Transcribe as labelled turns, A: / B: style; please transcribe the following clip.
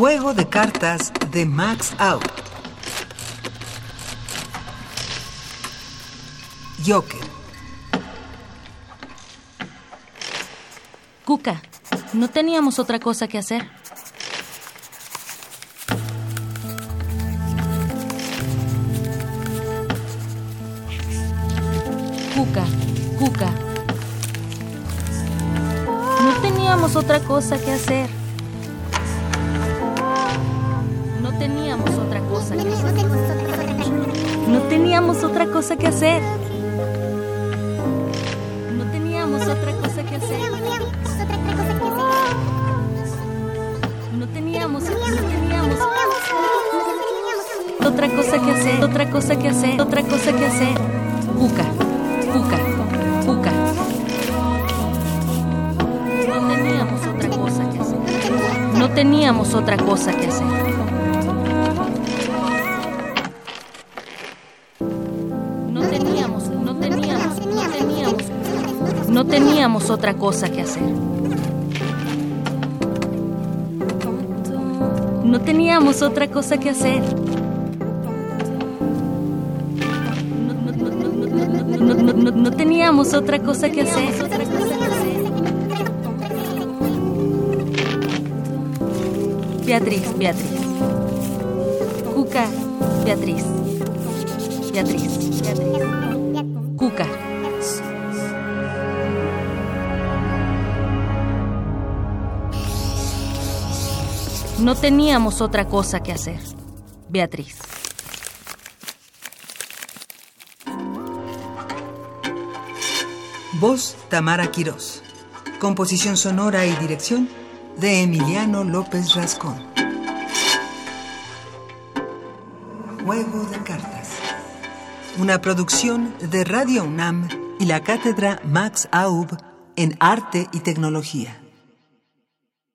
A: Juego de cartas de Max Out. Joker.
B: Cuca, no teníamos otra cosa que hacer. Cuca, Cuca. No teníamos otra cosa que hacer. Teníamos otra cosa que hacer. No teníamos otra cosa que hacer. No teníamos otra cosa que hacer. No teníamos, no teníamos otra cosa que hacer, otra cosa que hacer, otra cosa que hacer. Cuca, cuca, cuca. No teníamos otra cosa que hacer. No teníamos otra cosa que hacer. No teníamos otra cosa que hacer. No teníamos otra cosa que hacer. No, no teníamos otra cosa que hacer. Beatriz, Beatriz. Cuca, Beatriz. Beatriz, Beatriz. Cuca. No teníamos otra cosa que hacer. Beatriz.
A: Voz Tamara Quirós. Composición sonora y dirección de Emiliano López Rascón. Juego de cartas. Una producción de Radio UNAM y la cátedra Max Aub en Arte y Tecnología.